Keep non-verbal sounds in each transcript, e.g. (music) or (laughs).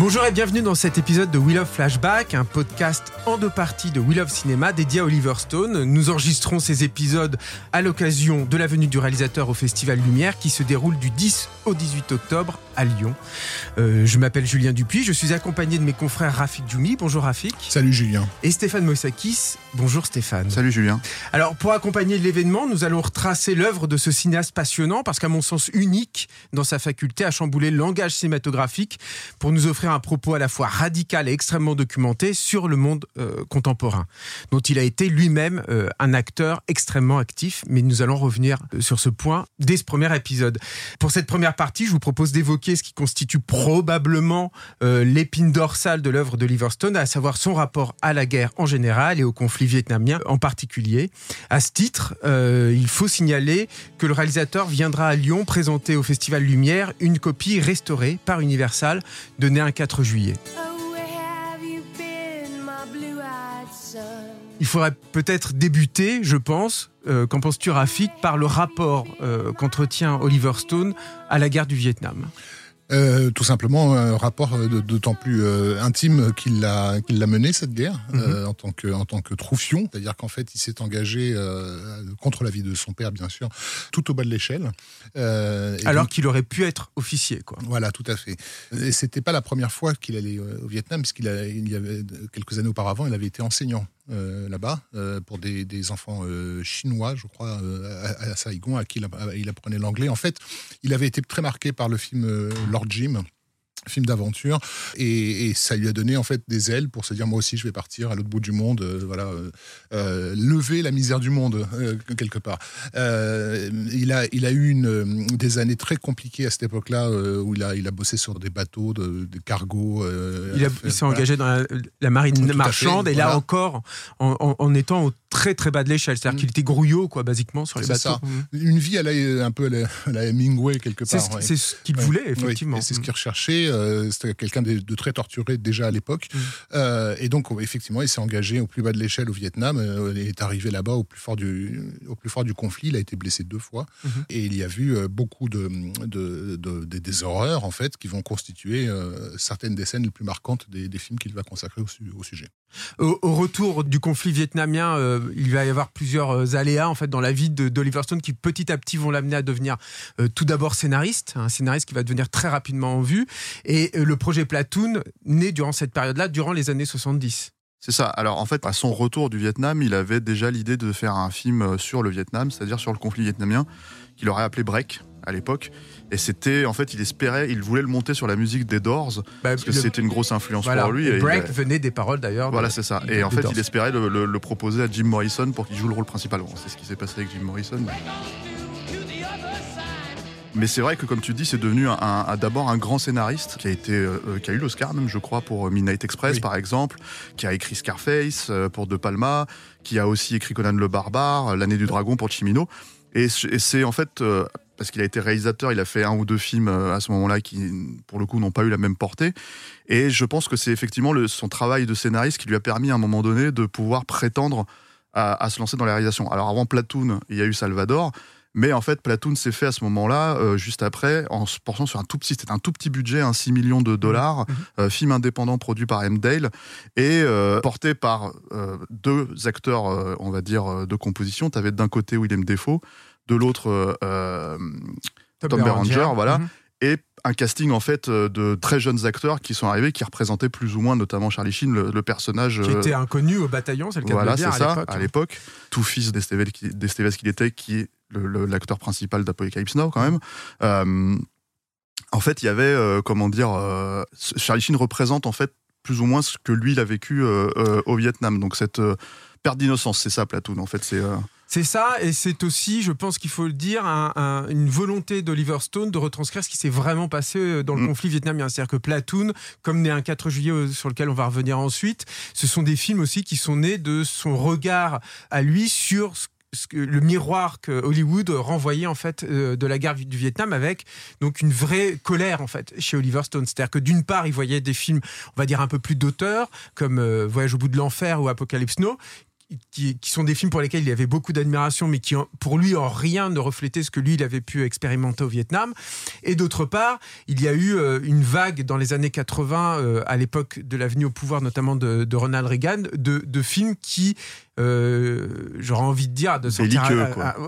Bonjour et bienvenue dans cet épisode de Wheel of Flashback, un podcast en deux parties de Wheel of Cinéma dédié à Oliver Stone. Nous enregistrons ces épisodes à l'occasion de la venue du réalisateur au Festival Lumière qui se déroule du 10 au 18 octobre à Lyon. Euh, je m'appelle Julien Dupuis, je suis accompagné de mes confrères Rafik Djoumi. Bonjour Rafik. Salut Julien. Et Stéphane Moïsakis. Bonjour Stéphane. Salut Julien. Alors pour accompagner l'événement, nous allons retracer l'œuvre de ce cinéaste passionnant parce qu'à mon sens unique dans sa faculté à chambouler le langage cinématographique pour nous offrir un propos à la fois radical et extrêmement documenté sur le monde euh, contemporain, dont il a été lui-même euh, un acteur extrêmement actif. Mais nous allons revenir sur ce point dès ce premier épisode. Pour cette première partie, je vous propose d'évoquer ce qui constitue probablement l'épine dorsale de l'œuvre de Liverstone, à savoir son rapport à la guerre en général et au conflit vietnamien en particulier. À ce titre, il faut signaler que le réalisateur viendra à Lyon présenter au Festival Lumière une copie restaurée par Universal de Né un 4 juillet. Il faudrait peut-être débuter, je pense, euh, qu'en penses-tu Rafik, par le rapport euh, qu'entretient Oliver Stone à la guerre du Vietnam? Euh, tout simplement un rapport d'autant plus euh, intime qu'il l'a qu'il l'a mené cette guerre mhm. euh, en tant que en tant que troufion, c'est-à-dire qu'en fait il s'est engagé contre la vie de son père bien sûr, tout au bas de l'échelle. Alors qu'il aurait pu être officier quoi. Voilà, tout à fait. Et c'était pas la première fois qu'il allait au Vietnam, puisqu'il il y avait quelques années auparavant, il avait été enseignant euh, là-bas euh, pour des, des enfants euh, chinois, je crois, à, à, Saigon, à qui il apprenait l'anglais. En fait, il avait été très marqué par le film Lord Jim film d'aventure et, et, ça lui a donné en fait des ailes pour se dire moi aussi je vais partir à l'autre bout du monde euh, voilà euh, euh, lever la misère du monde quelque part il a il a eu une des années très compliquées à cette époque-là où il a il a bossé sur des bateaux de, de cargo il, il s'est voilà. engagé dans la, la marine Tout marchande fait, et voilà. là encore en, en, en, étant au très très bas de l'échelle c'est-à-dire mmh. qu'il était grouillot quoi basiquement sur les bateaux ça. Mmh. une vie à la, un peu à la, à la Hemingway quelque part c'est ce, ouais. qu'il voulait effectivement oui. c'est ce qu'il recherchait euh, c'était quelqu'un de, de, très torturé déjà à l'époque. Mmh. Euh, et donc, effectivement, il s'est engagé au plus bas de l'échelle au Vietnam. Euh, il est arrivé là-bas au, plus fort du, au plus fort du conflit. Il a été blessé deux fois. Mmh. Et il y a vu beaucoup de, de, de, de, des horreurs, en fait, qui vont constituer certaines des scènes les plus marquantes des, des films qu'il va consacrer au, au sujet. Au, au, retour du conflit vietnamien, euh, il va y avoir plusieurs aléas en fait dans la vie d'Oliver Stone qui petit à petit vont l'amener à devenir euh, tout d'abord scénariste, un scénariste qui va devenir très rapidement en vue. Et euh, le projet Platoon naît durant cette période-là, durant les années 70. C'est ça. Alors en fait, à son retour du Vietnam, il avait déjà l'idée de faire un film euh, sur le Vietnam, c'est-à-dire sur le conflit vietnamien, qu'il aurait appelé Break à l'époque. Et c'était, en fait, il espérait, il voulait le monter sur la musique des Doors, bah, parce que c'était une grosse influence voilà, pour lui. Et Break il... venait des paroles d'ailleurs. Voilà, c'est ça. Et en fait, Doors. il espérait le, le, le, proposer à Jim Morrison pour qu'il joue le rôle principal. Bon, c'est ce qui s'est passé avec Jim Morrison. Mais... Mais c'est vrai que, comme tu dis, c'est devenu un, un, d'abord un grand scénariste qui a, été, euh, qui a eu l'Oscar, même, je crois, pour Midnight Express, oui. par exemple, qui a écrit Scarface euh, pour De Palma, qui a aussi écrit Conan le Barbare, L'année du dragon pour Chimino. Et, et c'est en fait, euh, parce qu'il a été réalisateur, il a fait un ou deux films euh, à ce moment-là qui, pour le coup, n'ont pas eu la même portée. Et je pense que c'est effectivement le, son travail de scénariste qui lui a permis à un moment donné de pouvoir prétendre à, à se lancer dans la réalisation. Alors avant Platoon, il y a eu Salvador. Mais en fait, Platoon s'est fait à ce moment-là, euh, juste après, en se portant sur un tout petit, c'était un tout petit budget, un 6 millions de dollars, mmh. euh, film indépendant produit par M. Dale et euh, porté par deux acteurs, on va dire, de composition. Tu avais d'un côté William Defoe, de l'autre Tom, Tom Berenger, voilà. Mmh. Et un casting en fait de très jeunes acteurs qui sont arrivés qui représentaient plus ou moins notamment Charlie Sheen le, le personnage qui était inconnu au bataillon c'est le cas voilà, de le dire ça, à l'époque tout fils d'Estevez qu'il était qui l'acteur principal d'Apocalypse Now quand même. Euh, en fait, il y avait, euh, comment dire, euh, Charlie Sheen représente en fait plus ou moins ce que lui il a vécu euh, au Vietnam. Donc cette perte d'innocence, c'est ça, Platoon. En fait, c'est c'est ça, et c'est aussi, je pense qu'il faut le dire, un, un, une volonté d'Oliver Stone de retranscrire ce qui s'est vraiment passé dans le mmh. conflit vietnamien. C'est-à-dire que Platoon, comme né un 4 juillet sur lequel on va revenir ensuite, ce sont des films aussi qui sont nés de son regard à lui sur ce le miroir que Hollywood renvoyait en fait euh, de la guerre du Vietnam avec donc une vraie colère en fait chez Oliver Stone c'est-à-dire que d'une part il voyait des films on va dire un peu plus d'auteur comme euh, Voyage au bout de l'enfer ou Apocalypse Now qui, sont des films pour lesquels il y avait beaucoup d'admiration, mais qui, pour lui, en rien ne reflétaient ce que lui, il avait pu expérimenter au Vietnam. Et d'autre part, il y a eu euh, une vague dans les années 80, euh, à l'époque de l'avenue au pouvoir, notamment de, Ronald Reagan, de films qui euh, j'aurais envie de dire, de sortir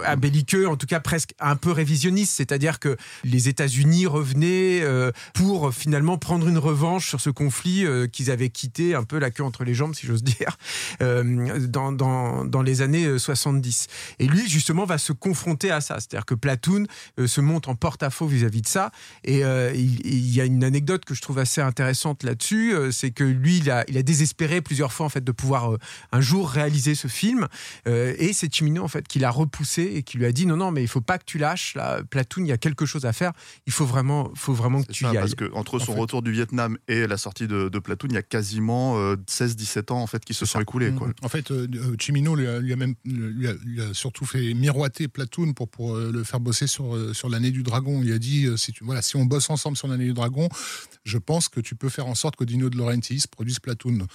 à, belliqueux, en tout cas presque un peu révisionniste, c'est-à-dire que les États-Unis revenaient euh, pour finalement prendre une revanche sur ce conflit euh, qu'ils avaient quitté un peu la queue entre les jambes, si j'ose dire, dans, dans, dans, les années 70. Et lui, justement, va se confronter à ça, c'est-à-dire que Platoon se monte en porte-à-faux vis-à-vis de ça. Et il, il, y a une anecdote que je trouve assez intéressante là-dessus, c'est que lui, il a, il a désespéré plusieurs fois en fait de pouvoir un jour réaliser ce film. Euh, et c'est Chimino en fait qui l'a repoussé et qui lui a dit non non mais il faut pas que tu lâches là Platoon il y a quelque chose à faire. Il faut vraiment faut vraiment que tu y ailles. Parce que entre son retour du Vietnam et la sortie de, de Platoon il y a quasiment 16-17 euh, ans en fait qui se sont écoulés. Quoi. En fait euh, Chimino lui a, même lui a, surtout fait miroiter Platoon pour pour le faire bosser sur sur l'année du dragon. Il a dit si tu voilà si on bosse ensemble sur l'année du dragon je pense que tu peux faire en sorte que Dino De Laurentiis produise Platoon.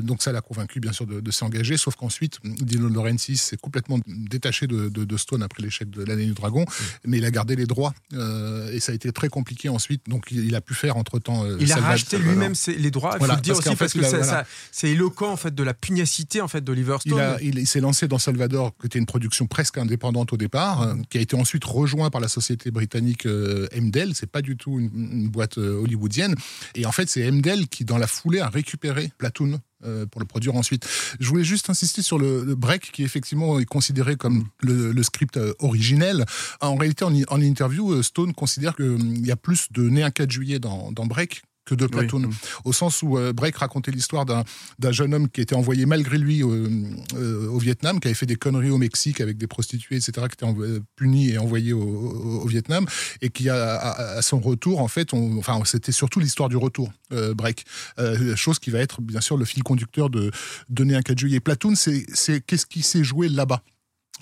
donc ça l'a convaincu bien sûr de, de s'engager, sauf qu'en Ensuite, Dino Laurentiis s'est complètement détaché de, Stone après l'échec de l'année du dragon, mais il a gardé les droits euh, et ça a été très compliqué ensuite. Donc il, a pu faire entre temps. Euh, il a racheté lui-même les droits. Il faut le dire aussi parce que c'est éloquent en fait de la pugnacité en fait d'Oliver Stone. Il, s'est lancé dans Salvador, qui était une production presque indépendante au départ, euh, qui a été ensuite rejoint par la société britannique Emdel. C'est pas du tout une, une boîte hollywoodienne. Et en fait, c'est Emdel qui, dans la foulée, a récupéré Platoon euh, pour le produire ensuite. Je voulais juste insister sur le, break qui effectivement est considéré comme le, script euh, originel. En réalité, en, en interview, euh, Stone considère qu'il y a plus de Né un 4 juillet dans, dans Break que de Platoon. Au sens où euh, Break racontait l'histoire d'un jeune homme qui était envoyé malgré lui euh, au Vietnam, qui avait fait des conneries au Mexique avec des prostituées, etc., qui était euh, puni et envoyé au, Vietnam, et qui, a, à, son retour, en fait, on, enfin, c'était surtout l'histoire du retour, Break. chose qui va être, bien sûr, le fil conducteur de Donner un 4 juillet. Platoon, c'est qu'est-ce qui s'est joué là-bas?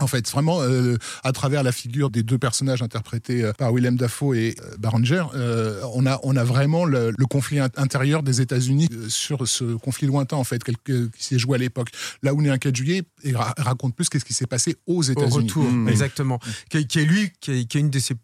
En fait, vraiment, euh, à travers la figure des deux personnages interprétés euh, par Willem Dafoe et euh, Barranger, euh, on, a, on a vraiment le, conflit intérieur des États-Unis sur ce conflit lointain, en fait, qui s'est joué à l'époque. Là où on est un 4 juillet, il raconte plus qu'est-ce qui s'est passé aux États-Unis. Au retour, mmh. exactement. Qui, qui, est lui, qui est, qui est une de ses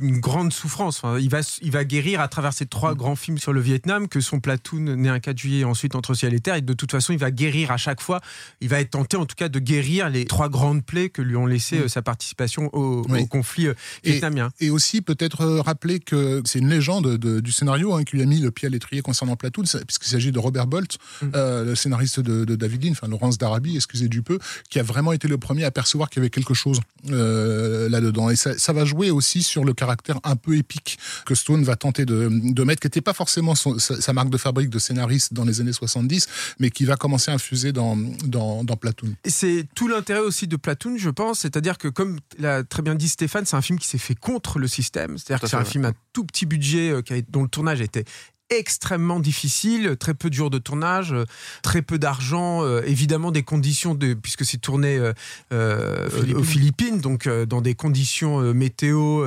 une grande souffrance. il, va, il va guérir à travers ces trois grands films sur le Vietnam, que son platoon né un 4 juillet, ensuite entre ciel et terre. Et de toute façon, il va guérir à chaque fois. Il va être tenté, en tout cas, de guérir les trois grandes plaies que lui ont laissé euh, sa participation au, conflit euh, vietnamien. Et, aussi, peut-être euh, rappeler que c'est une légende du scénario hein, qui lui a mis le pied à l'étrier concernant Platoon, puisqu'il s'agit de Robert Bolt, mm. le scénariste de, David Lean, enfin Laurence d'Arabie, excusez du peu, qui a vraiment été le premier à percevoir qu'il y avait quelque chose là-dedans. Et ça, ça va jouer aussi sur le caractère un peu épique que Stone va tenter de, mettre, qui n'était pas forcément sa, marque de fabrique de scénariste dans les années 70, mais qui va commencer à infuser dans, dans, Platoon. Et c'est tout l'intérêt aussi de Platoon, je pense, c'est-à-dire que comme l'a très bien dit Stéphane, c'est un film qui s'est fait contre le système, c'est-à-dire que c'est un film à tout petit budget euh, dont le tournage était extrêmement difficile, très peu de jours de tournage, très peu d'argent, euh, évidemment des conditions de puisque c'est tourné euh, euh, aux, Philippines. donc dans des conditions météo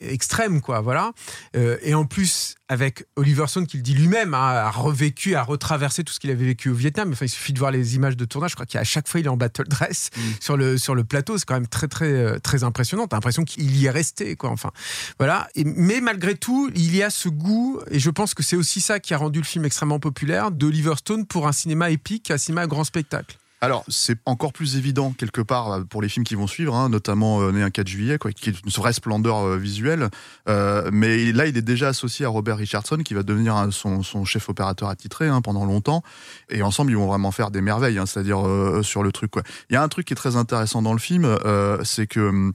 extrêmes quoi, voilà. et en plus avec Oliver Stone qui le dit lui-même hein, a revécu, a retraversé tout ce qu'il avait vécu au Vietnam. Enfin, il suffit de voir les images de tournage. Je crois qu'à chaque fois il est en battle dress mm. sur le sur le plateau. C'est quand même très très très impressionnant. T'as l'impression qu'il y est resté quoi. Enfin, voilà. Et, mais malgré tout, il y a ce goût et je pense que c'est aussi ça qui a rendu le film extrêmement populaire d'Oliver Stone pour un cinéma épique, un cinéma grand spectacle. Alors, c'est encore plus évident quelque part euh, pour les films qui vont suivre, hein, notamment euh, Né un 4 juillet, qui est une vraie splendeur euh, visuelle. mais là, il est déjà associé à Robert Richardson, qui va devenir son, chef opérateur attitré hein, pendant longtemps. Et ensemble, ils vont vraiment faire des merveilles, hein, c'est-à-dire sur le truc. Il y a un truc qui est très intéressant dans le film, c'est que hum,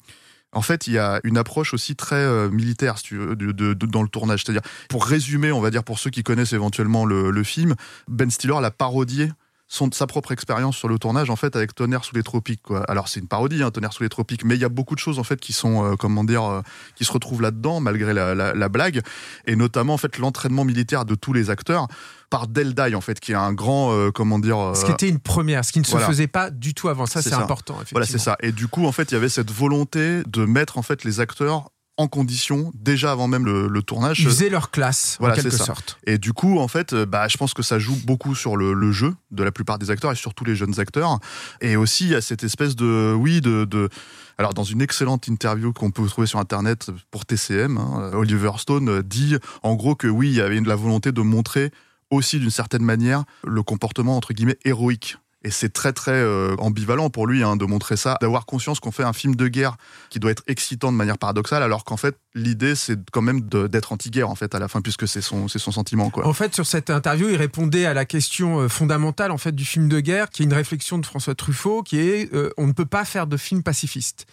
en fait, il y a une approche aussi très militaire, dans le tournage. C'est-à-dire, pour résumer, on va dire pour ceux qui connaissent éventuellement le, film, Ben Stiller l'a parodié son, sa propre expérience sur le tournage en fait avec Tonnerre sous les tropiques quoi. Alors c'est une parodie hein, Tonnerre sous les tropiques mais il y a beaucoup de choses en fait qui sont euh, comment dire euh, qui se retrouvent là-dedans malgré la, la, blague et notamment en fait l'entraînement militaire de tous les acteurs par Del en fait, qui est un grand, euh, comment dire. Ce qui était une première, ce qui ne se faisait pas du tout avant. Ça, c'est important. Voilà, c'est ça. Et du coup, en fait, il y avait cette volonté de mettre en fait les acteurs en condition déjà avant même le, tournage. Ils faisaient leur classe en quelque sorte. Et du coup, en fait, euh, bah, je pense que ça joue beaucoup sur le, jeu de la plupart des acteurs et surtout les jeunes acteurs. Et aussi, il y a cette espèce de, oui, de, de alors, dans une excellente interview qu'on peut trouver sur Internet pour TCM, hein, Oliver Stone dit en gros que oui, il y avait la volonté de montrer aussi d'une certaine manière le comportement entre guillemets héroïque et c'est très très euh, ambivalent pour lui hein, de montrer ça, d'avoir conscience qu'on fait un film de guerre qui doit être excitant de manière paradoxale, alors qu'en fait l'idée c'est quand même d'être anti-guerre en fait à la fin, puisque c'est son c'est son sentiment quoi. En fait, sur cette interview, il répondait à la question euh, fondamentale en fait du film de guerre, qui est une réflexion de François Truffaut, qui est euh, on ne peut pas faire de film pacifiste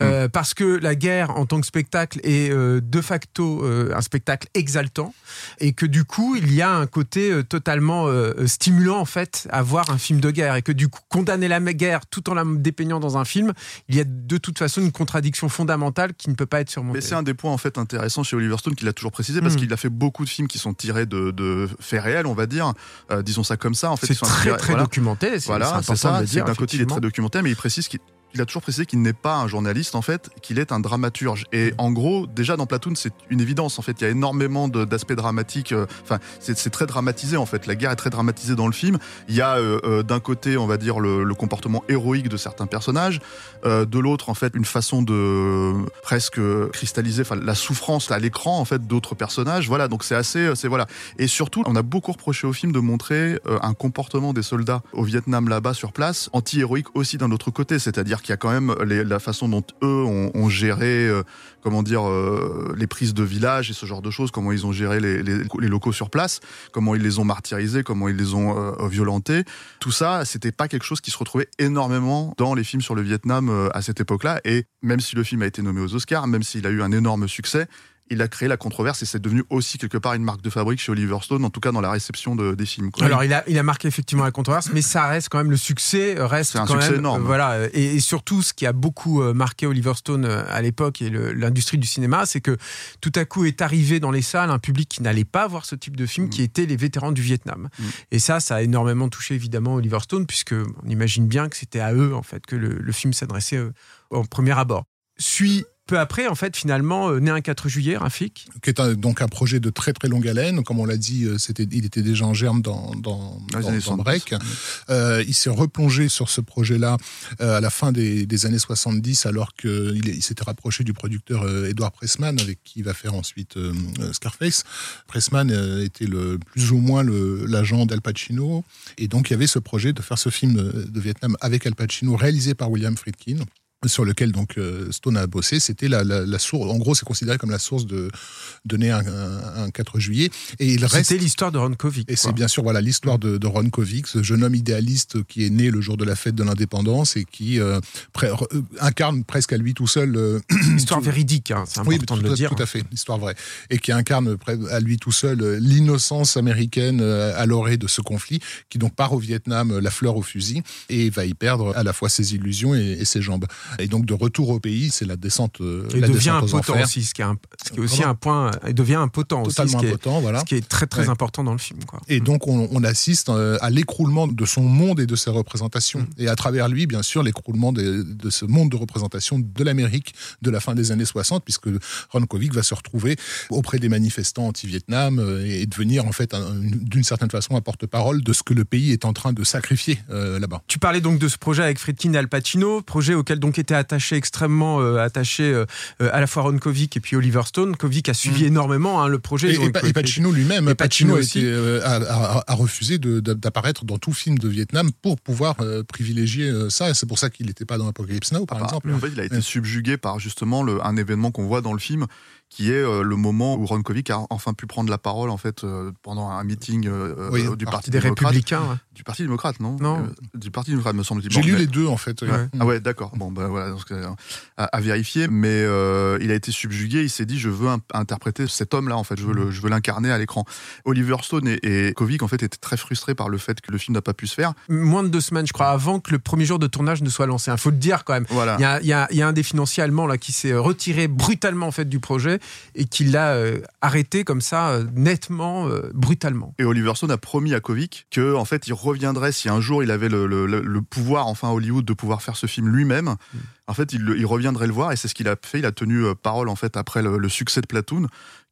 mm. parce que la guerre en tant que spectacle est de facto un spectacle exaltant et que du coup il y a un côté totalement stimulant en fait à voir un film de guerre et que du coup, condamner la guerre tout en la dépeignant dans un film, il y a de toute façon une contradiction fondamentale qui ne peut pas être surmontée. Mais c'est un des points en fait intéressants chez Oliver Stone qu'il a toujours précisé parce hmm. qu'il a fait beaucoup de films qui sont tirés de, faits réels, on va dire, euh, disons ça comme ça. En fait, c'est très très documenté. Voilà, c'est ça. D'un côté, il est très documenté, mais il précise qu'il il a toujours précisé qu'il n'est pas un journaliste en fait, qu'il est un dramaturge. Et en gros, déjà dans Platoon, c'est une évidence en fait. Il y a énormément d'aspects dramatiques. Euh, enfin, c'est très dramatisé en fait. La guerre est très dramatisée dans le film. Il y a euh, euh, d'un côté, on va dire le, comportement héroïque de certains personnages, de l'autre en fait une façon de presque cristalliser, la souffrance à l'écran en fait d'autres personnages. Voilà, donc c'est assez, c'est voilà. Et surtout, on a beaucoup reproché au film de montrer un comportement des soldats au Vietnam là-bas sur place anti-héroïque aussi d'un autre côté, c'est-à-dire qu'il y a quand même la façon dont eux ont, géré, euh, comment dire, euh, les prises de village et ce genre de choses, comment ils ont géré les, locaux sur place, comment ils les ont martyrisés, comment ils les ont euh, violentés. Tout ça, c'était pas quelque chose qui se retrouvait énormément dans les films sur le Vietnam à cette époque-là. Et même si le film a été nommé aux Oscars, même s'il a eu un énorme succès, il a créé la controverse et c'est devenu aussi quelque part une marque de fabrique chez Oliver Stone, en tout cas dans la réception des films. Alors il a, il a marqué effectivement la controverse, mais ça reste quand même le succès reste un quand succès même, énorme. voilà, et, surtout ce qui a beaucoup euh, marqué Oliver Stone euh, à l'époque et l'industrie du cinéma, c'est que tout à coup est arrivé dans les salles un public qui n'allait pas voir ce type de film, mm. qui étaient les vétérans du Vietnam. Mm. Et ça, ça a énormément touché évidemment Oliver Stone, puisque on imagine bien que c'était à eux en fait que le, le film s'adressait euh, au premier abord. Suit peu après, en fait, finalement, euh, né un 4 juillet, Rafik. Qui est donc un projet de très très longue haleine. Comme on l'a dit, euh, c'était, il était déjà en germe dans, dans, dans, Break. Euh, il s'est replongé sur ce projet-là à la fin des, des, années 70, alors qu'il il, s'était rapproché du producteur Edward Pressman, avec qui il va faire ensuite Scarface. Pressman était le, plus ou moins l'agent d'Al Pacino. Et donc, il y avait ce projet de faire ce film de Vietnam avec Al Pacino, réalisé par William Friedkin sur lequel donc euh, Stone a bossé, c'était la, la, source. En gros, c'est considéré comme la source de donner un, un, 4 juillet. Et il reste. C'était l'histoire de Ron Kovic. Et c'est bien sûr voilà l'histoire de, de, Ron Kovic, ce jeune homme idéaliste qui est né le jour de la fête de l'indépendance et qui euh, euh, incarne presque à lui tout seul. (clears throat) histoire véridique, hein, c'est important de le dire. Tout à fait, histoire vraie, et qui incarne à lui tout seul l'innocence américaine à l'orée de ce conflit, qui donc part au Vietnam, la fleur au fusil, et va y perdre à la fois ses illusions et ses jambes. Et donc de retour au pays, c'est la descente. Euh, il devient impotent aussi, ce qui est, ce qui est aussi un point. Il devient impotent aussi, ce qui, est, voilà. ce qui est très très important dans le film. Quoi. Et donc on, assiste euh, à l'écroulement de son monde et de ses représentations. Mm. Et à travers lui, bien sûr, l'écroulement de, ce monde de représentation de l'Amérique de la fin des années 60, puisque Ron Kovic va se retrouver auprès des manifestants anti-Vietnam euh, et devenir en fait d'une certaine façon un porte-parole de ce que le pays est en train de sacrifier là-bas. Tu parlais donc de ce projet avec Friedkin et Al Pacino, projet auquel donc était attaché, extrêmement euh, attaché euh, euh, à la fois Ron Kovic et puis Oliver Stone. Kovic a suivi mm. énormément hein, le projet. Et, Pacino lui-même, Pacino, a, refusé d'apparaître dans tout film de Vietnam pour pouvoir privilégier ça. C'est pour ça qu'il n'était pas dans Apocalypse Now, par ah, exemple. En fait, il a été subjugué par justement le, un événement qu'on voit dans le film qui est euh, le moment où Ron Kovic a enfin pu prendre la parole en fait euh, pendant un meeting euh, du Parti des Républicains, du Parti démocrate, non Non, du Parti démocrate me semble-t-il. J'ai lu les deux en fait. Ah ouais, d'accord. Bon, ben voilà, à, vérifier. Mais il a été subjugué. Il s'est dit, je veux interpréter cet homme-là. En fait, je veux le, je veux l'incarner à l'écran. Oliver Stone et, Kovic en fait étaient très frustrés par le fait que le film n'a pas pu se faire. Moins de deux semaines, je crois, avant que le premier jour de tournage ne soit lancé. Il faut le dire quand même. Voilà. Il y a, y a, un des financiers allemands là qui s'est retiré brutalement en fait du projet fait, et qui l'a euh, arrêté comme ça, euh, nettement, brutalement. Et Oliver Stone a promis à Kovic que, en fait, il reviendrait si un jour il avait le, pouvoir, enfin, Hollywood, de pouvoir faire ce film lui-même. Mm. En fait, il, reviendrait le voir, et c'est ce qu'il a fait. Il a tenu parole, en fait, après le, succès de Platoon,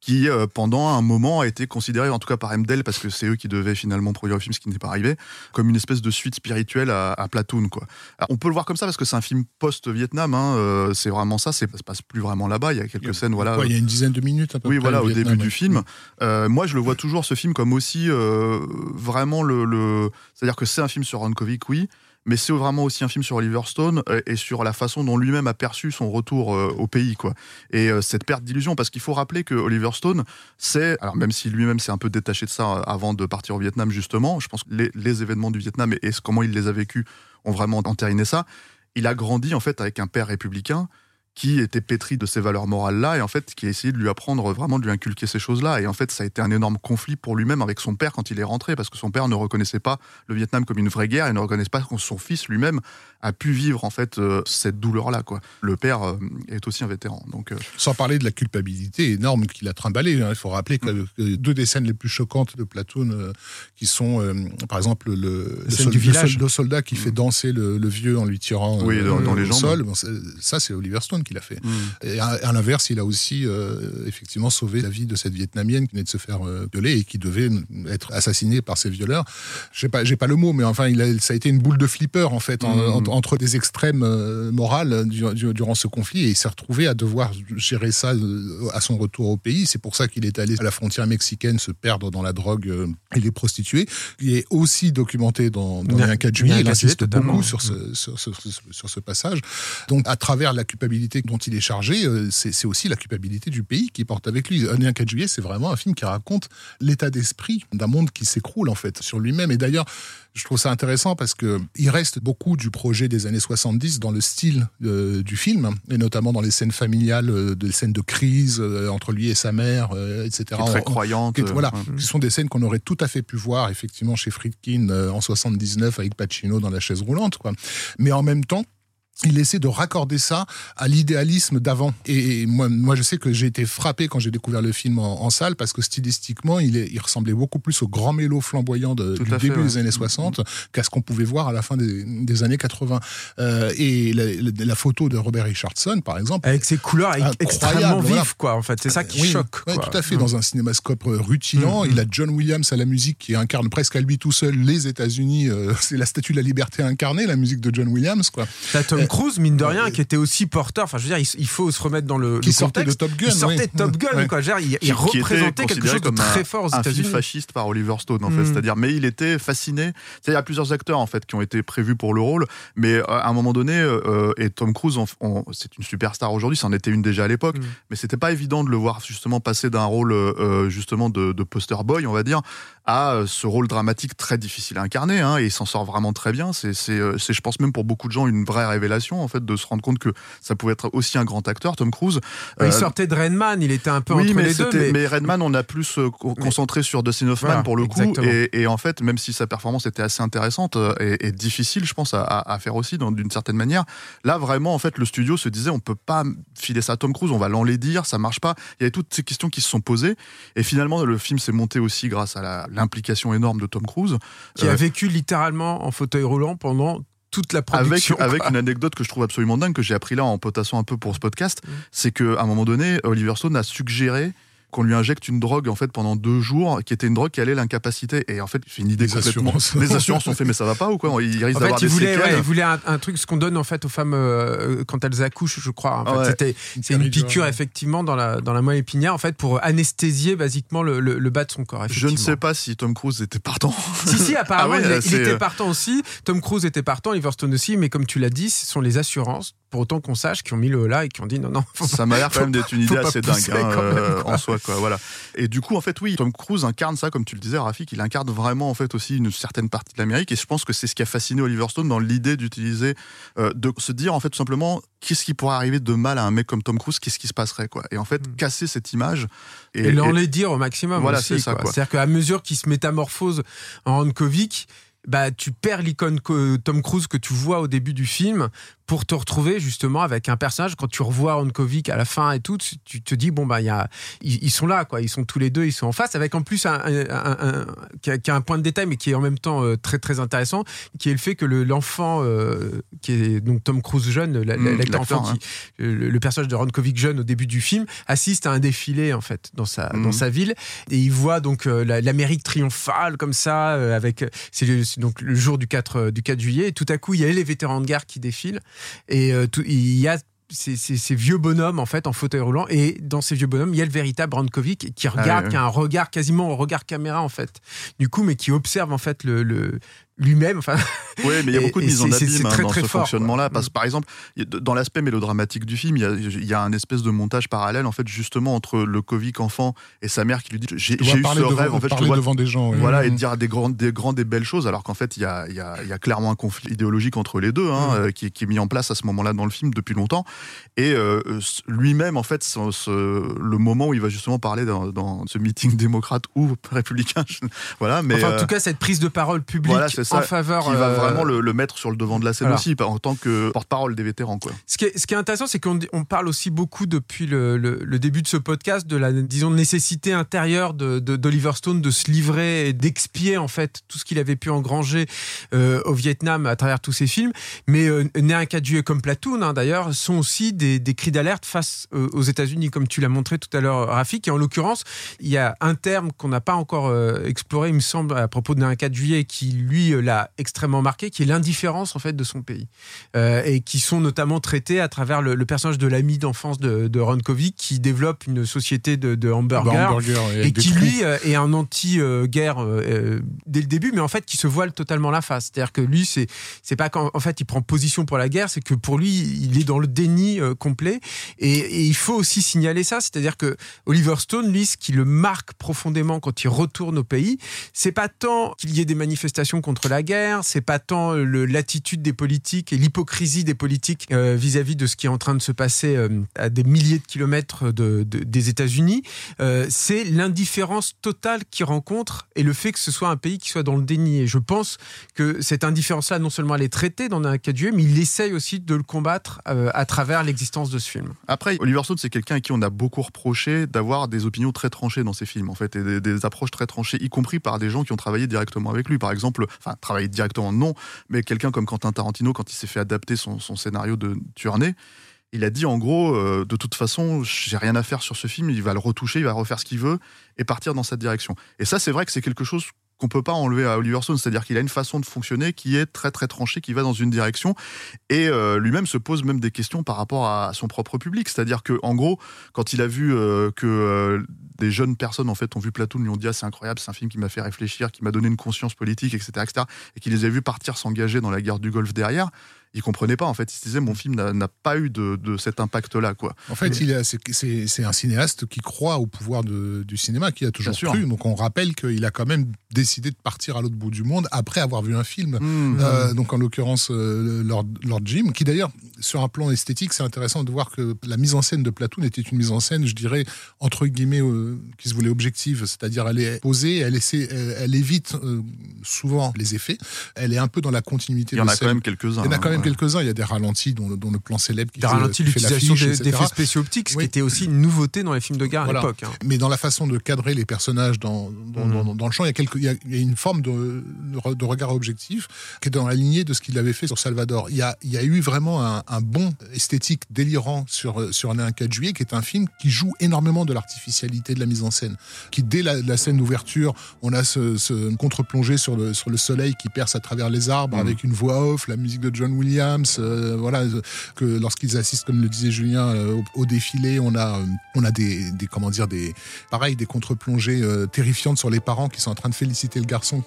qui euh, pendant un moment a été considéré, en tout cas par MDL, parce que c'est eux qui devaient finalement produire le film, ce qui n'était pas arrivé, comme une espèce de suite spirituelle à, Platoon. Quoi. on peut le voir comme ça parce que c'est un film post-Vietnam, hein, euh, c'est vraiment ça, ça se passe plus vraiment là-bas, il y a quelques scènes. Voilà, il y a une dizaine de minutes à peu Oui, voilà, au début du film. Euh, moi, je le vois toujours, ce film, comme aussi vraiment le. le... C'est-à-dire que c'est un film sur Rankovic, oui, mais c'est vraiment aussi un film sur Oliver Stone euh, et sur la façon dont lui-même a perçu son retour euh, au pays, quoi. Et euh, cette perte d'illusion, parce qu'il faut rappeler que Oliver Stone, c'est, alors même si lui-même s'est un peu détaché de ça avant de partir au Vietnam, justement, je pense que les, événements du Vietnam et, et, comment il les a vécus ont vraiment entériné ça. Il a grandi en fait avec un père républicain qui était pétri de ces valeurs morales-là et en fait qui a essayé de lui apprendre vraiment de lui inculquer ces choses-là et en fait ça a été un énorme conflit pour lui-même avec son père quand il est rentré parce que son père ne reconnaissait pas le Vietnam comme une vraie guerre et ne reconnaissait pas que son fils lui-même a pu vivre en fait euh, cette douleur-là quoi. Le père euh, est aussi un vétéran donc euh, sans parler de la culpabilité énorme qu'il a trimballé. Hein. Il faut rappeler que, deux des scènes les plus choquantes de Platoon qui sont par exemple le, le, soldat qui fait mm. danser le, vieux en lui tirant oui, dans, les jambes. Sol, ça c'est Oliver Stone qu'il a fait. Mm. Et à, l'inverse, il a aussi euh, effectivement sauvé la vie de cette Vietnamienne qui venait de se faire euh, violer et qui devait être assassinée par ses violeurs. J'ai pas, j'ai pas le mot, mais enfin, il ça a été une boule de flipper en fait mm. entre des extrêmes euh, morales durant ce conflit et il s'est retrouvé à devoir gérer ça à son retour au pays. C'est pour ça qu'il est allé à la frontière mexicaine se perdre dans la drogue et les prostituées. Il est aussi documenté dans, dans un cas de juillet. Il insiste beaucoup sur ce, sur, sur, sur ce passage. Donc, à travers la culpabilité dont il est chargé, euh, c'est aussi la culpabilité du pays qui porte avec lui. Un 4 juillet, c'est vraiment un film qui raconte l'état d'esprit d'un monde qui s'écroule en fait sur lui-même. Et d'ailleurs, je trouve ça intéressant parce que il reste beaucoup du projet des années 70 dans le style euh, du film et notamment dans les scènes familiales, euh, des scènes de crise entre lui et sa mère, etc. Qui très croyante. voilà, qui sont des scènes qu'on aurait tout à fait pu voir effectivement chez Friedkin en 79 avec Pacino dans la chaise roulante, quoi. Mais en même temps, il essaie de raccorder ça à l'idéalisme d'avant. Et moi, moi, je sais que j'ai été frappé quand j'ai découvert le film en, salle parce que stylistiquement, il, est, il ressemblait beaucoup plus au grand mélo flamboyant de, du début des années 60 qu'à ce qu'on pouvait voir à la fin des, années 80. Euh, et la, photo de Robert Richardson, par exemple, avec ses couleurs extrêmement vives, quoi. En fait, c'est ça qui choque. Oui, tout à fait. Dans un cinémascope rutilant, mm, il a. John Williams à la musique qui incarne presque à lui tout seul les États-Unis. Euh, (laughs) c'est la statue de la liberté incarnée, la musique de John Williams, quoi. Cruise, mine de rien, qui était aussi porteur. Enfin, je veux dire, il, faut se remettre dans le, qui sortait de Top Gun. Il sortait de Top Gun, quoi. il, représentait quelque chose de très fort aux États-Unis. Un fasciste par Oliver Stone, en fait. Hmm. C'est-à-dire, mais il était fasciné. Il y a plusieurs acteurs, en fait, qui ont été prévus pour le rôle. Mais euh, à un moment donné, euh, et Tom Cruise, c'est une superstar aujourd'hui, c'en était une déjà à l'époque. Hmm. Mais c'était pas évident de le voir justement passer d'un rôle, euh, justement, de, de poster boy, on va dire, à ce rôle dramatique très difficile à incarner. Hein, et il s'en sort vraiment très bien. C'est, je pense, même pour beaucoup de gens, une vraie révélation en fait de se rendre compte que ça pouvait être aussi un grand acteur, Tom Cruise. Il euh, sortait de Redman, il était un peu oui, entre mais les deux. Mais... mais... Redman, on a plus euh, concentré sur Dustin Hoffman pour le coup, et, en fait, même si sa performance était assez intéressante euh, et, difficile, je pense à, faire aussi d'une certaine manière, là vraiment en fait le studio se disait on peut pas filer ça à Tom Cruise, on va l'enlaidir, ça marche pas. Il y avait toutes ces questions qui se sont posées, et finalement le film s'est monté aussi grâce à l'implication énorme de Tom Cruise, qui a vécu littéralement en fauteuil roulant pendant toute la production. Avec, avec une anecdote que je trouve absolument dingue, que j'ai appris là en potassant un peu pour ce podcast, mmh. c'est qu'à un moment donné, Oliver Stone a suggéré qu'on lui injecte une drogue en fait pendant deux jours, qui était une drogue qui allait l'incapaciter. Et en fait, c'est une idée les complètement. Assurances. Les assurances sont fait, mais ça va pas ou quoi? Il risque d'avoir des voulait, séquelles. il voulait un, truc, ce qu'on donne en fait aux femmes euh, quand elles accouchent, je crois. En fait, c'était c'est une piqûre effectivement dans la dans la moelle épinière en fait pour anesthésier basiquement le, le, bas de son corps. Je ne sais pas si Tom Cruise était partant. si si, (laughs) apparemment ah il, était euh, partant aussi. Tom Cruise était partant, Stone aussi, mais comme tu l'as dit, ce sont les assurances pour autant qu'on sache qui ont mis le là et qui ont dit non non. ça m'a l'air (laughs) quand même d'être une idée assez dingue hein, euh, en soi quoi. Voilà. Et du coup, en fait, oui, Tom Cruise incarne ça, comme tu le disais, Rafik, il incarne vraiment, en fait, aussi une certaine partie de l'Amérique. Et je pense que c'est ce qui a fasciné Oliver Stone dans l'idée d'utiliser, euh, de se dire, en fait, tout simplement, qu'est-ce qui pourrait arriver de mal à un mec comme Tom Cruise? Qu'est-ce qui se passerait, quoi? Et en fait, hmm. casser cette image. Et, et dire au maximum. Voilà, c'est ça. C'est-à-dire qu'à mesure qu'il se métamorphose en Rankovic, bah, tu perds l'icône Tom Cruise que tu vois au début du film pour te retrouver justement avec un personnage. Quand tu revois Ronkovic à la fin et tout, tu te dis bon bah il y a, ils, sont là quoi, ils sont tous les deux, ils sont en face avec en plus un, qui, a, un point de détail mais qui est en même temps euh, très très intéressant, qui est le fait que l'enfant euh, qui est donc Tom Cruise jeune, mmh, enfant, le, personnage de Ronkovic jeune au début du film assiste à un défilé en fait dans sa dans mmh. sa ville et il voit donc euh, l'Amérique triomphale comme ça avec c'est donc le jour du 4 du 4 juillet et tout à coup il y a les vétérans de guerre qui défilent et tout, il y a ces, vieux bonhommes en fait en fauteuil roulant. Et dans ces vieux bonhommes il y a le véritable Brankovic qui regarde ah qui a un regard quasiment un regard caméra en fait. Du coup mais qui observe en fait le, le, lui-même. Enfin, oui, mais il y a beaucoup de mise en abîme hein, dans ce fonctionnement-là. Parce par exemple, dans l'aspect mélodramatique du film, il y, a, un espèce de montage parallèle, en fait, justement, entre le Kovic enfant et sa mère qui lui dit J'ai eu ce rêve, en fait, je vois, devant des gens. Voilà, et dire des grandes, des grandes et belles choses, alors qu'en fait, il y a, y, a, y a, clairement un conflit idéologique entre les deux, hein, euh, qui, qui, est mis en place à ce moment-là dans le film depuis longtemps. Et euh, lui-même, en fait, le moment où il va justement parler dans, ce meeting démocrate ou républicain, (laughs) voilà. Mais, enfin, en tout euh, cas, cette prise de parole publique. Voilà, en faveur. Qui va euh, vraiment le, mettre sur le devant de la scène aussi, en tant que porte-parole des vétérans. Quoi. Ce, qui est, ce qui est intéressant, c'est qu'on on parle aussi beaucoup depuis le, le, début de ce podcast de la disons, nécessité intérieure d'Oliver Stone de se livrer et d'expier en fait tout ce qu'il avait pu engranger euh, au Vietnam à travers tous ses films. Mais euh, Né un cas de comme Platoon, hein, d'ailleurs, sont aussi des, des cris d'alerte face euh, aux États-Unis, comme tu l'as montré tout à l'heure, Rafik. Et en l'occurrence, il y a un terme qu'on n'a pas encore exploré, il me semble, à propos de Né un 4 juillet, qui lui l'a extrêmement marqué, qui est l'indifférence en fait de son pays, euh, et qui sont notamment traités à travers le, personnage de l'ami d'enfance de, de Ron qui développe une société de, de hamburgers et, qui lui euh, est un anti-guerre euh, dès le début, mais en fait qui se voile totalement la face. C'est-à-dire que lui, c'est c'est pas qu'en en fait il prend position pour la guerre, c'est que pour lui il est dans le déni complet. Et, et, il faut aussi signaler ça, c'est-à-dire que Oliver Stone, lui, ce qui le marque profondément quand il retourne au pays, c'est pas tant qu'il y ait des manifestations contre la guerre, c'est pas tant l'attitude des politiques et l'hypocrisie des politiques euh, vis-à-vis de ce qui est en train de se passer euh, à des milliers de kilomètres de, des États-Unis, euh, c'est l'indifférence totale qu'ils rencontrent et le fait que ce soit un pays qui soit dans le déni. Et je pense que cette indifférence-là, non seulement elle est traitée dans un cas de mais il essaye aussi de le combattre à travers l'existence de ce film. Après, Oliver Stone, c'est quelqu'un à qui on a beaucoup reproché d'avoir des opinions très tranchées dans ses films, en fait, et des, des, approches très tranchées, y compris par des gens qui ont travaillé directement avec lui. Par exemple, enfin, travaillé directement non, mais quelqu'un comme Quentin Tarantino, quand il s'est fait adapter son, scénario de Tuernay, il a dit en gros, euh, de toute façon, j'ai rien à faire sur ce film, il va le retoucher, il va refaire ce qu'il veut et partir dans cette direction. Et ça, c'est vrai que c'est quelque chose qu'on peut pas enlever à Oliver Stone, c'est-à-dire qu'il a une façon de fonctionner qui est très très tranchée, qui va dans une direction, et euh, lui-même se pose même des questions par rapport à son propre public, c'est-à-dire que en gros, quand il a vu euh, que des jeunes personnes en fait ont vu Platoon, lui ont dit ah, c'est incroyable, c'est un film qui m'a fait réfléchir, qui m'a donné une conscience politique, etc., etc., et qui les a vus partir s'engager dans la guerre du Golfe derrière il comprenait pas en fait. Il se disait mon film n'a pas eu de, cet impact-là quoi. En fait, c'est un cinéaste qui croit au pouvoir du cinéma, qui a toujours cru. Donc on rappelle qu'il a quand même décidé de partir à l'autre bout du monde après avoir vu un film. Mmh. Euh, donc en l'occurrence euh, Lord, Lord, Jim, qui d'ailleurs sur un plan esthétique, c'est intéressant de voir que la mise en scène de Platoon était une mise en scène, je dirais entre guillemets, euh, qui se voulait objective, c'est-à-dire elle est posée, elle, essaie, elle, évite souvent les effets, elle est un peu dans la continuité. Il y en a quand même quelques-uns. Il y en a quand même quelques-uns. Il y a des ralentis, dont le, dont le plan célèbre qui Des ralentis, l'utilisation d'effets spéciaux optiques, ce qui était aussi une nouveauté dans les films de guerre à l'époque. Hein. Mais dans la façon de cadrer les personnages dans, dans, dans, le champ, il y, a quelques, il, y a, une forme de, de, regard objectif qui est dans la lignée de ce qu'il avait fait sur Salvador. Il y a, il y a eu vraiment un, un bon esthétique délirant sur, sur un 4 juillet, qui est un film qui joue énormément de l'artificialité de la mise en scène. Qui, dès la, scène d'ouverture, on a ce, ce contre-plongée sur le, sur le soleil qui perce à travers les arbres, mmh. avec une voix off, la musique de John Williams Williams, euh, voilà, que lorsqu'ils assistent, comme le disait Julien, euh, au, défilé, on a, on a des, des, comment dire, des, pareil, des contre-plongées euh, terrifiantes sur les parents qui sont en train de féliciter le garçon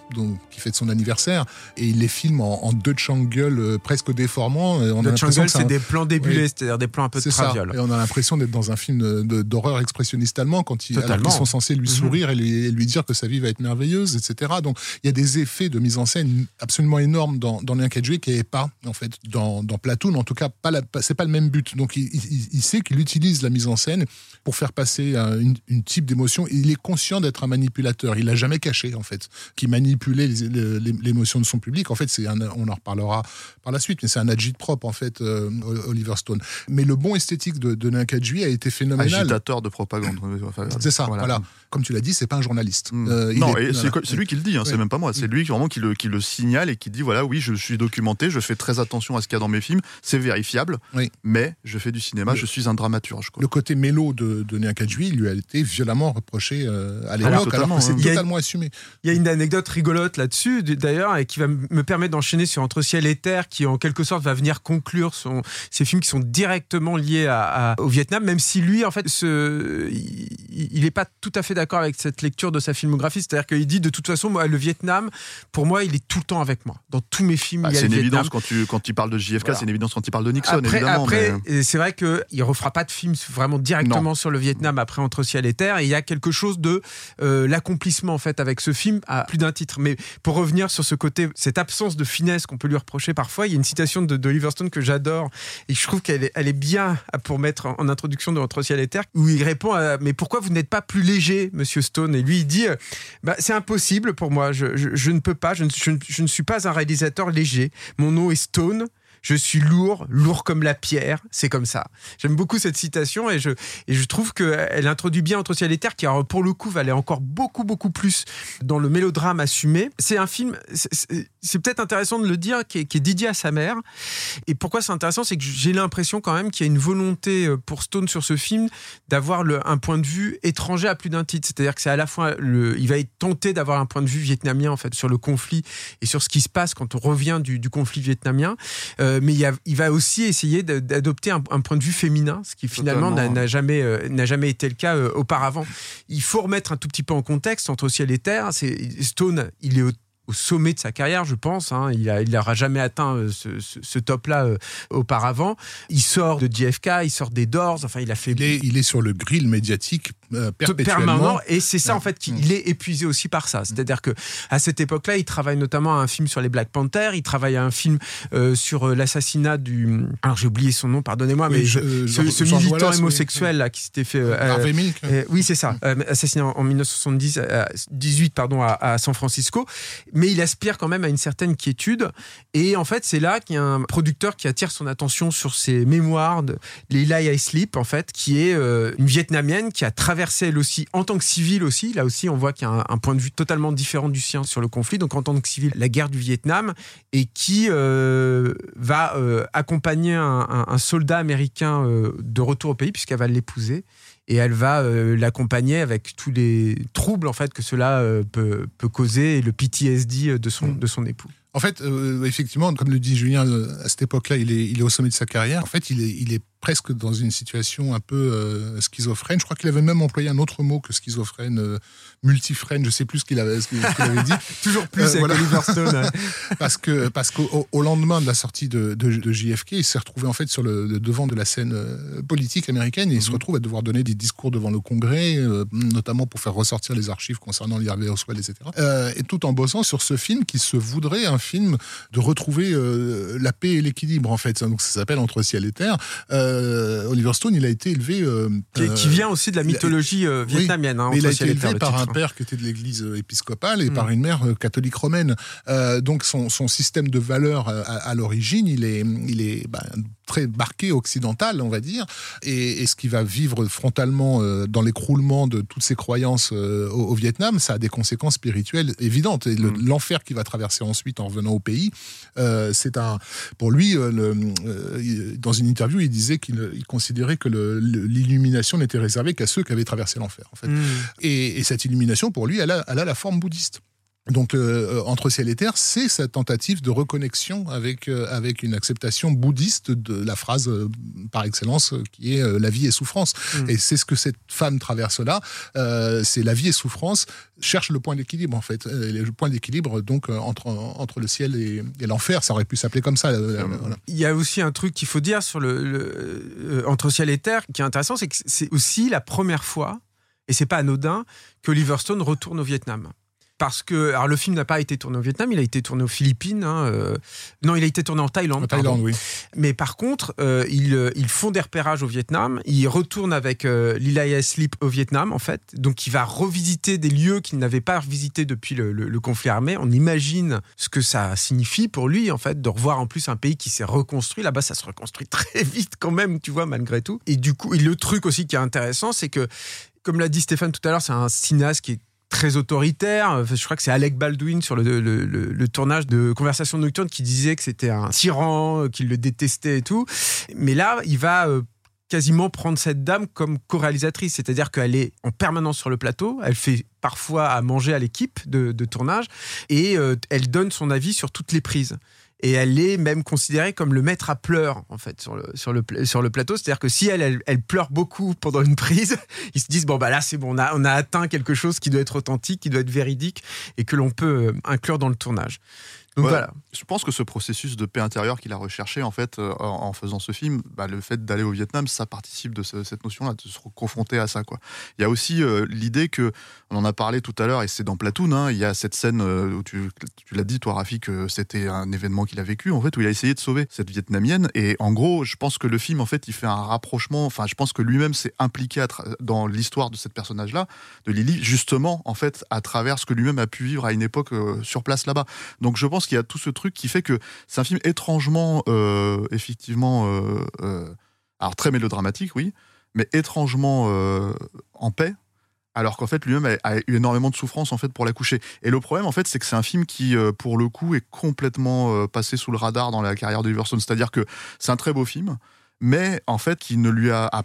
qui fête son anniversaire, et ils les filment en, en Dutch angle presque déformant. On angle, c'est des plans débulés, c'est-à-dire des plans un peu de traviole. Et on a l'impression d'être dans un film d'horreur expressionniste allemand quand ils, sont censés lui mhm. sourire et, lui, lui, dire que sa vie va être merveilleuse, etc. Donc il y a des effets de mise en scène absolument énormes dans, dans les qui n'est pas en fait être dans, dans Platoon, en tout cas, pas, c'est pas le même but. Donc il, sait qu'il utilise la mise en scène pour faire passer une, type d'émotion. Il est conscient d'être un manipulateur. Il l'a jamais caché en fait, qui manipulait l'émotion de son public. En fait, c'est on en reparlera par la suite, mais c'est un agit propre en fait, euh, Oliver Stone. Mais le bon esthétique de, de a été phénoménal. Agitateur de propagande. c'est ça. voilà comme tu l'as dit, c'est pas un journaliste. Hmm. Euh, non, c'est lui qui le dit, hein, c'est même pas moi. C'est lui vraiment qui le, qui le signale et qui dit voilà, oui, je suis documenté, je fais très attention à ce qu'il y a dans mes films, c'est vérifiable, mais je fais du cinéma, je suis un dramaturge. Le côté mélo de, de Néa lui a été violemment reproché euh, à l'époque, alors, que c'est totalement assumé. Il y a une anecdote rigolote là-dessus, d'ailleurs, et qui va me permettre d'enchaîner sur Entre ciel et terre, qui en quelque sorte va venir conclure son, ces films qui sont directement liés à, au Vietnam, même si lui, en fait, ce, il n'est pas tout à fait d'accord avec cette lecture de sa filmographie. C'est-à-dire qu'il dit de toute façon, moi, le Vietnam, pour moi, il est tout le temps avec moi. Dans tous mes films, bah, il y a C'est une évidence quand tu, quand tu parles de JFK, c'est une évidence quand il parle de Nixon, après, évidemment. Après, c'est vrai qu'il ne refera pas de film vraiment directement sur le Vietnam après Entre ciel et terre. Et il y a quelque chose de euh, l'accomplissement, en fait, avec ce film à plus d'un titre. Mais pour revenir sur ce côté, cette absence de finesse qu'on peut lui reprocher parfois, il y a une citation de, de Stone que j'adore et je trouve qu'elle est, elle est bien pour mettre en introduction de Entre ciel et terre, où il répond à, Mais pourquoi vous n'êtes pas plus léger, Monsieur Stone. Et lui, il dit euh, bah, C'est impossible pour moi, je, ne peux pas, je ne, suis pas un réalisateur léger. Mon nom est Stone je suis lourd, lourd comme la pierre, c'est comme ça. J'aime beaucoup cette citation et je, et je trouve qu'elle introduit bien Entre ciel et terre, qui pour le coup va aller encore beaucoup, beaucoup plus dans le mélodrame assumé. C'est un film, c'est peut-être intéressant de le dire, qui est, qui dédié à sa mère. Et pourquoi c'est intéressant, c'est que j'ai l'impression quand même qu'il y a une volonté euh, pour Stone sur ce film d'avoir un point de vue étranger à plus d'un titre. C'est-à-dire que c'est à la fois, il va être tenté d'avoir un point de vue vietnamien en fait sur le conflit et sur ce qui se passe quand on revient du, du conflit vietnamien. Euh, euh, mais il, va aussi essayer d'adopter un, point de vue féminin, ce qui finalement n'a jamais, euh, n'a jamais été le cas euh, auparavant. Il faut remettre un tout petit peu en contexte entre ciel et terre. Stone, il est au au sommet de sa carrière, je pense. Hein. Il n'aura jamais atteint euh, ce, top-là euh, auparavant. Il sort de JFK, il sort des Doors. Enfin, il a fait. Il est, sur le grill médiatique euh, perpétuellement. Et c'est ça, en fait, qu'il mm. est épuisé aussi par ça. C'est-à-dire que à cette époque-là, il travaille notamment à un film sur les Black Panthers. Il travaille à un film sur l'assassinat du. Alors, j'ai oublié son nom, pardonnez-moi, mais ce, militant homosexuel là qui s'était fait. Harvey Milk. oui, c'est ça. assassiné en, 1970, 18 pardon, à, à San Francisco mais il aspire quand même à une certaine quiétude. Et en fait, c'est là qu'il y a un producteur qui attire son attention sur ses mémoires de Leila I Sleep, en fait, qui est euh, une Vietnamienne qui a traversé elle aussi, en tant que civile aussi, là aussi on voit qu'il y a un, point de vue totalement différent du sien sur le conflit, donc en tant que civile, la guerre du Vietnam, et qui euh, va euh, accompagner un, soldat américain de retour au pays, puisqu'elle va l'épouser et elle va euh, l'accompagner avec tous les troubles en fait que cela euh, peut, peut, causer et le PTSD de son, de son époux. En fait, euh, effectivement, comme le dit Julien, à cette époque-là, il est, il est au sommet de sa carrière. En fait, il est, il est presque dans une situation un peu euh, schizophrène. Je crois qu'il avait même employé un autre mot que schizophrène, euh, multifrène, je sais plus ce qu'il avait, dit. (laughs) Toujours plus euh, Oliver Stone. (laughs) parce que parce qu'au au lendemain de la sortie de, de, JFK, il s'est retrouvé en fait sur le, devant de la scène politique américaine et il se mhm. retrouve à devoir donner des discours devant le Congrès, notamment pour faire ressortir les archives concernant l'Harvey Oswald, etc. et tout en bossant sur ce film qui se voudrait un film de retrouver la paix et l'équilibre en fait. Donc ça s'appelle Entre ciel et terre. Euh, Oliver Stone, il a été élevé. Euh, qui, euh, vient aussi de la mythologie vietnamienne. Hein, il a été élevé par un père qui était de l'église épiscopale et mm. par une mère catholique romaine. donc son, système de valeurs à, l'origine, il est, il est bah, très marqué occidental, on va dire, et, ce qui va vivre frontalement dans l'écroulement de toutes ces croyances au, Vietnam, ça a des conséquences spirituelles évidentes. Et mm. l'enfer qu'il va traverser ensuite en revenant au pays, c'est un, pour lui, dans une interview, il disait qu'il considérait que l'illumination n'était réservée qu'à ceux qui avaient traversé l'enfer. En fait. Hmm. Et, cette illumination, pour lui, elle a, elle a la forme bouddhiste. Donc, euh, entre ciel et terre, c'est cette tentative de reconnexion avec, euh, avec une acceptation bouddhiste de la phrase euh, par excellence qui est la vie est souffrance. Hmm. Et c'est ce que cette femme traverse là. c'est la vie est souffrance, cherche le point d'équilibre en fait. le point d'équilibre donc entre, entre le ciel et, l'enfer, ça aurait pu s'appeler comme ça. Il y a aussi un truc qu'il faut dire sur le, entre ciel et terre qui est intéressant, c'est que c'est aussi la première fois, et c'est pas anodin, que Liverstone retourne au Vietnam. Parce que alors le film n'a pas été tourné au Vietnam, il a été tourné aux Philippines. Hein, euh, non, il a été tourné en Thaïlande. En Thaïlande, oui. Mais par contre, euh, ils, euh, ils, font des repérages au Vietnam. Ils retournent avec euh, Lilaya Sleep au Vietnam, en fait. Donc, il va revisiter des lieux qu'il n'avait pas visités depuis le, le, le, conflit armé. On imagine ce que ça signifie pour lui, en fait, de revoir en plus un pays qui s'est reconstruit. Là-bas, ça se reconstruit (laughs) très vite quand même, tu vois, malgré tout. Et du coup, et le truc aussi qui est intéressant, c'est que comme l'a dit Stéphane tout à l'heure, c'est un cinéaste qui est très autoritaire. Je crois que c'est Alec Baldwin sur le, le, tournage de Conversation nocturne qui disait que c'était un tyran, qu'il le détestait et tout. Mais là, il va euh, quasiment prendre cette dame comme co-réalisatrice, c'est-à-dire qu'elle est en permanence sur le plateau, elle fait parfois à manger à l'équipe de, de, tournage et euh, elle donne son avis sur toutes les prises et elle est même considérée comme le maître à pleurs en fait sur le sur le sur le plateau. C'est-à-dire que si elle, elle, pleure beaucoup pendant une prise (laughs) ils se disent bon bah là c'est bon on a on a atteint quelque chose qui doit être authentique qui doit être véridique et que l'on peut inclure dans le tournage donc ouais, voilà. Je pense que ce processus de paix intérieure qu'il a recherché en fait euh, en, faisant ce film bah, le fait d'aller au Vietnam ça participe de ce, cette notion là de se confronter à ça quoi. Il y a aussi euh, l'idée que on en a parlé tout à l'heure et c'est dans Platoon hein, il y a cette scène euh, où tu, tu l'as dit toi Rafi que c'était un événement qu'il a vécu en fait où il a essayé de sauver cette vietnamienne. Et en gros je pense que le film en fait il fait un rapprochement enfin je pense que lui-même s'est impliqué dans l'histoire de cette personnage là de Lily justement en fait à travers ce que lui-même a pu vivre à une époque sur place là-bas. Donc je pense qu'il y a tout ce truc qui fait que c'est un film étrangement euh, effectivement euh, euh, alors très mélodramatique oui mais étrangement en paix alors qu'en fait lui-même a, eu énormément de souffrance en fait pour l'accoucher. Et le problème en fait c'est que c'est un film qui pour le coup est complètement passé sous le radar dans la carrière de Iverson, c'est-à-dire que c'est un très beau film mais en fait qui ne lui a à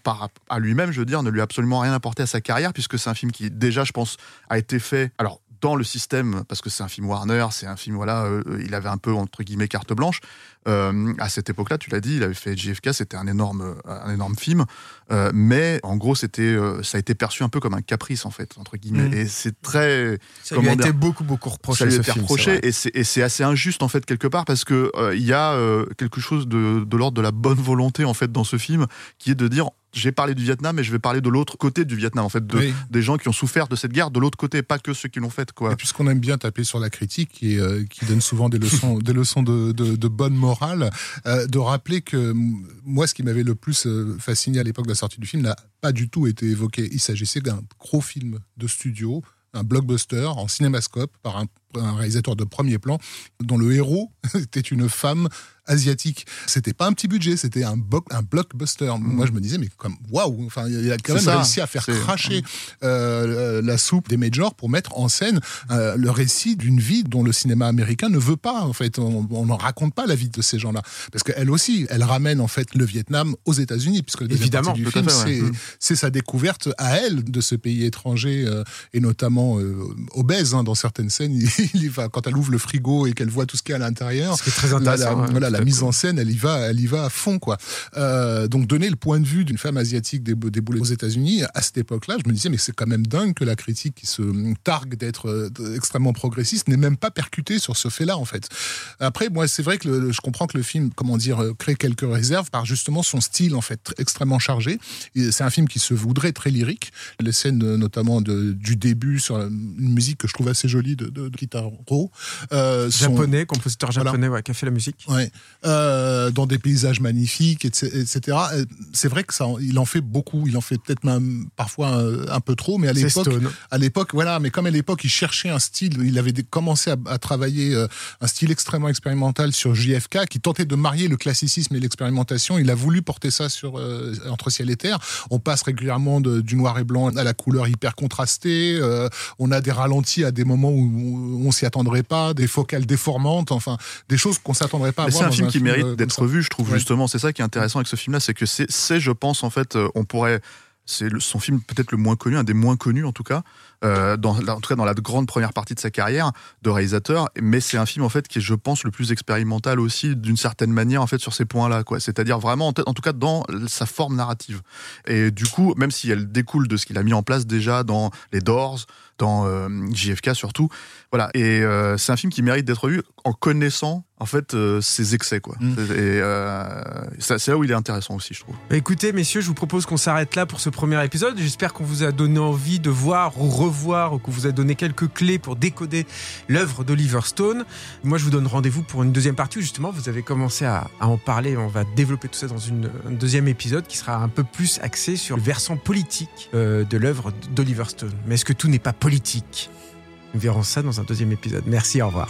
à lui-même je veux dire ne lui a absolument rien apporté à sa carrière puisque c'est un film qui déjà je pense a été fait alors dans le système parce que c'est un film Warner c'est un film voilà euh, il avait un peu entre guillemets carte blanche euh, à cette époque-là, tu l'as dit, il avait fait JFK, c'était un énorme, un énorme film, euh, mais en gros, c'était, euh, ça a été perçu un peu comme un caprice en fait, entre guillemets. Mmh. Et c'est très, ça lui a été beaucoup beaucoup reproché. Ça lui a été reproché, et c'est assez injuste en fait quelque part parce que il y a quelque chose de, de l'ordre de la bonne volonté en fait dans ce film, qui est de dire j'ai parlé du Vietnam, mais je vais parler de l'autre côté du Vietnam, en fait, de, oui. des gens qui ont souffert de cette guerre, de l'autre côté, pas que ceux qui l'ont faite, quoi. Puisqu'on aime bien taper sur la critique et euh, qui donne souvent des leçons, (laughs) des leçons de, de, de bonne morale, euh, de rappeler que moi, ce qui m'avait le plus euh, fasciné à l'époque de la sortie du film n'a pas du tout été évoqué. Il s'agissait d'un gros film de studio, un blockbuster en cinémascope par un, un réalisateur de premier plan, dont le héros (laughs) était une femme asiatique. C'était pas un petit budget, c'était un, un blockbuster. Mmh. Moi, je me disais, mais comme waouh, enfin, il a quand même ça, réussi à faire cracher euh, la soupe des majors pour mettre en scène euh, le récit d'une vie dont le cinéma américain ne veut pas. En fait, on n'en raconte pas la vie de ces gens-là, parce qu'elle aussi, elle ramène en fait le Vietnam aux États-Unis, puisque évidemment, du film, c'est ouais. mmh. sa découverte à elle de ce pays étranger euh, et notamment obèse hein, dans certaines scènes. (laughs) (laughs) Il, va, quand elle ouvre le frigo et qu'elle voit tout ce qu'il y a à l'intérieur, c'est très intéressant. La, voilà, la mise cool. en scène, elle y va, elle y va à fond, quoi. Euh, donc donner le point de vue d'une femme asiatique déboulée aux États-Unis à cette époque-là, je me disais mais c'est quand même dingue que la critique qui se targue d'être euh, extrêmement progressiste n'est même pas percutée sur ce fait-là en fait. Après, moi c'est vrai que le, je comprends que le film, comment dire, euh, crée quelques réserves par justement son style en fait extrêmement chargé. C'est un film qui se voudrait très lyrique. Les scènes notamment de, du début sur une musique que je trouve assez jolie de, de, de Euh, japonais, compositeur japonais voilà. ouais, qui a fait la musique. Ouais. Euh, dans des paysages magnifiques, etc. C'est vrai que ça, il en fait beaucoup. Il en fait peut-être même parfois un, un, peu trop, mais à l'époque, à l'époque, voilà. Mais comme à l'époque, il cherchait un style, il avait commencé à, à travailler euh, un style extrêmement expérimental sur JFK, qui tentait de marier le classicisme et l'expérimentation. Il a voulu porter ça sur euh, entre ciel et terre. On passe régulièrement de, du noir et blanc à la couleur hyper contrastée. Euh, on a des ralentis à des moments où on s'y attendrait pas, des focales déformantes, enfin des choses qu'on s'attendrait pas à voir. C'est un film qui mérite euh, d'être vu, je trouve ouais. justement. C'est ça qui est intéressant avec ce film-là, c'est que c'est, je pense, en fait, euh, on pourrait c'est son film peut-être le moins connu, un des moins connus en tout cas, euh, dans, en tout cas dans la grande première partie de sa carrière de réalisateur. Mais c'est un film en fait qui est, je pense, le plus expérimental aussi d'une certaine manière en fait sur ces points-là, quoi. C'est-à-dire vraiment, en, en, tout cas dans sa forme narrative. Et du coup, même si elle découle de ce qu'il a mis en place déjà dans les Doors, dans euh, JFK surtout, voilà. Et euh, c'est un film qui mérite d'être vu en connaissant en fait euh, ses excès quoi. Mm. Et euh, c'est là où il est intéressant aussi, je trouve. Écoutez, messieurs, je vous propose qu'on s'arrête là pour ce premier épisode. J'espère qu'on vous a donné envie de voir ou revoir ou qu'on vous a donné quelques clés pour décoder l'œuvre d'Oliver Stone. Moi, je vous donne rendez-vous pour une deuxième partie où justement vous avez commencé à, en parler. On va développer tout ça dans une, un deuxième épisode qui sera un peu plus axé sur le versant politique euh, de l'œuvre d'Oliver Stone. Mais est-ce que tout n'est pas politique? Nous verrons ça dans un deuxième épisode. Merci, au revoir.